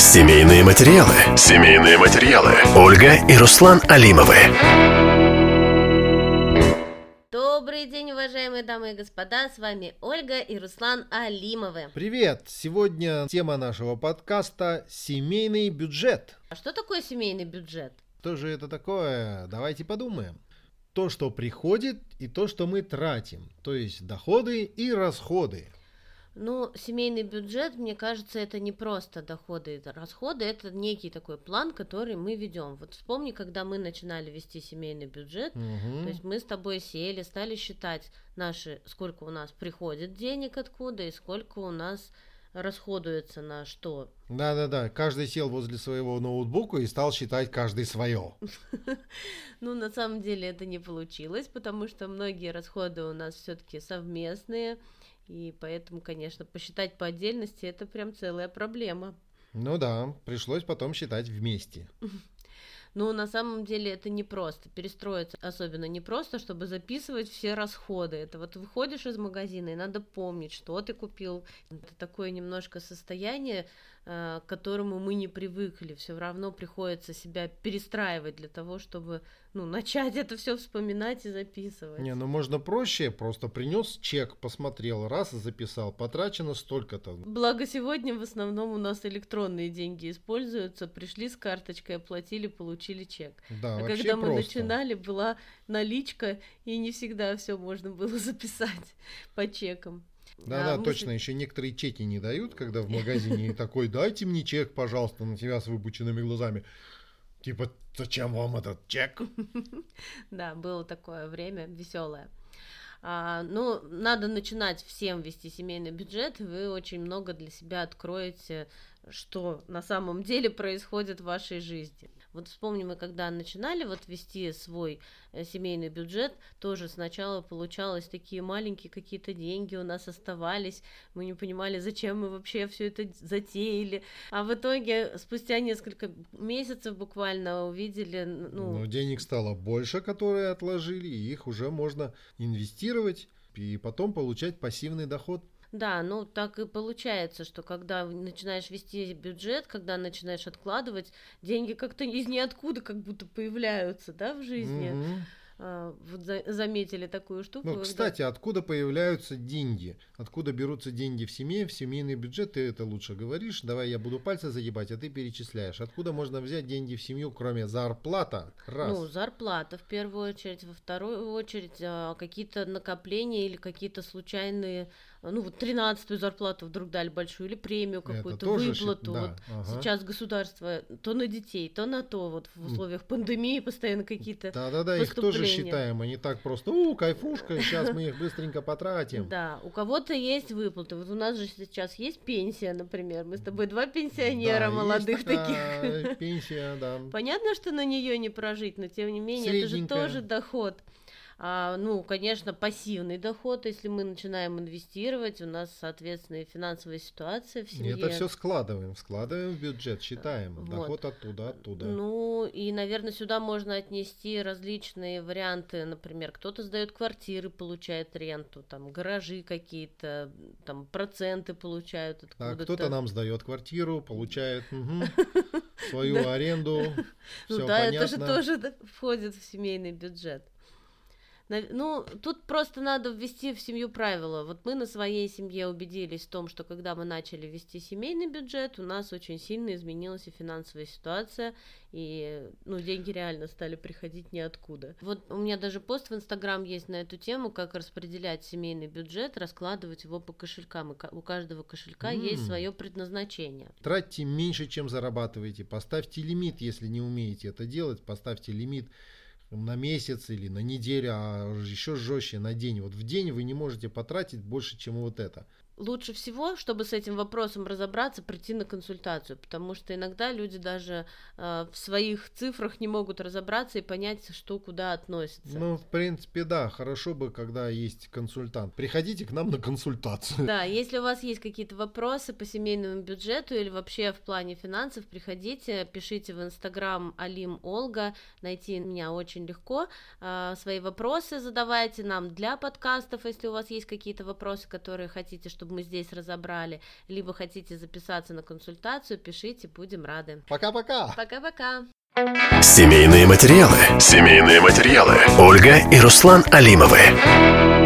Семейные материалы. Семейные материалы. Ольга и Руслан Алимовы. Добрый день, уважаемые дамы и господа, с вами Ольга и Руслан Алимовы. Привет! Сегодня тема нашего подкаста «Семейный бюджет». А что такое семейный бюджет? Что же это такое? Давайте подумаем. То, что приходит и то, что мы тратим, то есть доходы и расходы. Ну, семейный бюджет, мне кажется, это не просто доходы и расходы, это некий такой план, который мы ведем. Вот вспомни, когда мы начинали вести семейный бюджет, Мгм. то есть мы с тобой сели, стали считать наши, сколько у нас приходит денег откуда и сколько у нас расходуется на что. Да-да-да, каждый сел возле своего ноутбука и стал считать каждый свое. Ну, на самом деле это не получилось, потому что многие расходы у нас все-таки совместные, и поэтому, конечно, посчитать по отдельности это прям целая проблема. Ну да, пришлось потом считать вместе. Но на самом деле это не просто. Перестроиться особенно не просто, чтобы записывать все расходы. Это вот выходишь из магазина, и надо помнить, что ты купил. Это такое немножко состояние, э, к которому мы не привыкли. Все равно приходится себя перестраивать для того, чтобы ну, начать это все вспоминать и записывать. Не, ну можно проще, просто принес чек, посмотрел, раз записал, потрачено столько-то. Благо сегодня в основном у нас электронные деньги используются. Пришли с карточкой, оплатили, получили чек. Да, А когда мы просто. начинали, была наличка, и не всегда все можно было записать по чекам. Да-да, А мы точно, еще некоторые чеки не дают, когда в магазине такой, дайте мне чек, пожалуйста, на тебя с выпученными глазами. Типа, зачем вам этот чек? Да, было такое время веселое. А, ну, надо начинать всем вести семейный бюджет, и вы очень много для себя откроете, что на самом деле происходит в вашей жизни. Вот вспомним, мы когда начинали вот вести свой э, семейный бюджет, тоже сначала получалось такие маленькие какие-то деньги у нас оставались, мы не понимали, зачем мы вообще все это затеяли, а в итоге спустя несколько месяцев буквально увидели, ну, Но денег стало больше, которые отложили, и их уже можно инвестировать и потом получать пассивный доход. Да, ну так и получается, что когда начинаешь вести бюджет, когда начинаешь откладывать, деньги как-то из ниоткуда как будто появляются, да, в жизни. Мгм. А, вот заметили такую штуку. Ну, когда- кстати, откуда появляются деньги? Откуда берутся деньги в семье, в семейный бюджет? Ты это лучше говоришь. Давай я буду пальцы загибать, а ты перечисляешь. Откуда можно взять деньги в семью, кроме зарплата? Раз. Ну, зарплата в первую очередь, во вторую очередь а, какие-то накопления или какие-то случайные, ну вот тринадцатую зарплату вдруг дали большую или премию какую-то, выплату. да, вот ага. сейчас государство то на детей, то на то, вот в условиях пандемии постоянно какие-то Да-да-да, их тоже. Считаем, а не так просто, у, кайфушка, сейчас мы их быстренько потратим. Да, у кого-то есть выплаты. Вот у нас же сейчас есть пенсия, например. Мы с тобой два пенсионера Да, есть молодых такая таких. Пенсия, да. Понятно, что на нее не прожить, но тем не менее, это же тоже доход. А, ну, конечно, пассивный доход, если мы начинаем инвестировать, у нас, соответственно, и финансовая ситуация в И семье. это все складываем, складываем в бюджет, считаем. Вот. Доход оттуда, оттуда. Ну, и, наверное, сюда можно отнести различные варианты. Например, кто-то сдает квартиры, получает ренту, там, гаражи какие-то, там, проценты получают А откуда-то. кто-то нам сдает квартиру, получает свою аренду. Ну Все да, понятно. это же тоже да, входит в семейный бюджет. Ну, тут просто надо ввести в семью правила. Вот мы на своей семье убедились в том, что когда мы начали вести семейный бюджет, у нас очень сильно изменилась и финансовая ситуация, и ну, деньги реально стали приходить ниоткуда. Вот у меня даже пост в Инстаграм есть на эту тему, как распределять семейный бюджет, раскладывать его по кошелькам. И у каждого кошелька есть М. свое предназначение. Тратьте меньше, чем зарабатываете. Поставьте лимит, если не умеете это делать. Поставьте лимит на месяц или на неделю, а еще жестче на день. Вот в день вы не можете потратить больше, чем вот это. Лучше всего, чтобы с этим вопросом разобраться, прийти на консультацию, потому что иногда люди даже э, в своих цифрах не могут разобраться и понять, что куда относится. Ну, в принципе, да, хорошо бы, когда есть консультант. Приходите к нам на консультацию. Да, если у вас есть какие-то вопросы по семейному бюджету или вообще в плане финансов, приходите, пишите в Инстаграм Алим Олга, найти меня очень легко. А, Свои вопросы задавайте нам для подкастов, если у вас есть какие-то вопросы, которые хотите, чтобы чтобы мы здесь разобрали, либо хотите записаться на консультацию, пишите, будем рады. Пока-пока. Пока-пока. Семейные материалы. Семейные материалы. Ольга и Руслан Алимовы.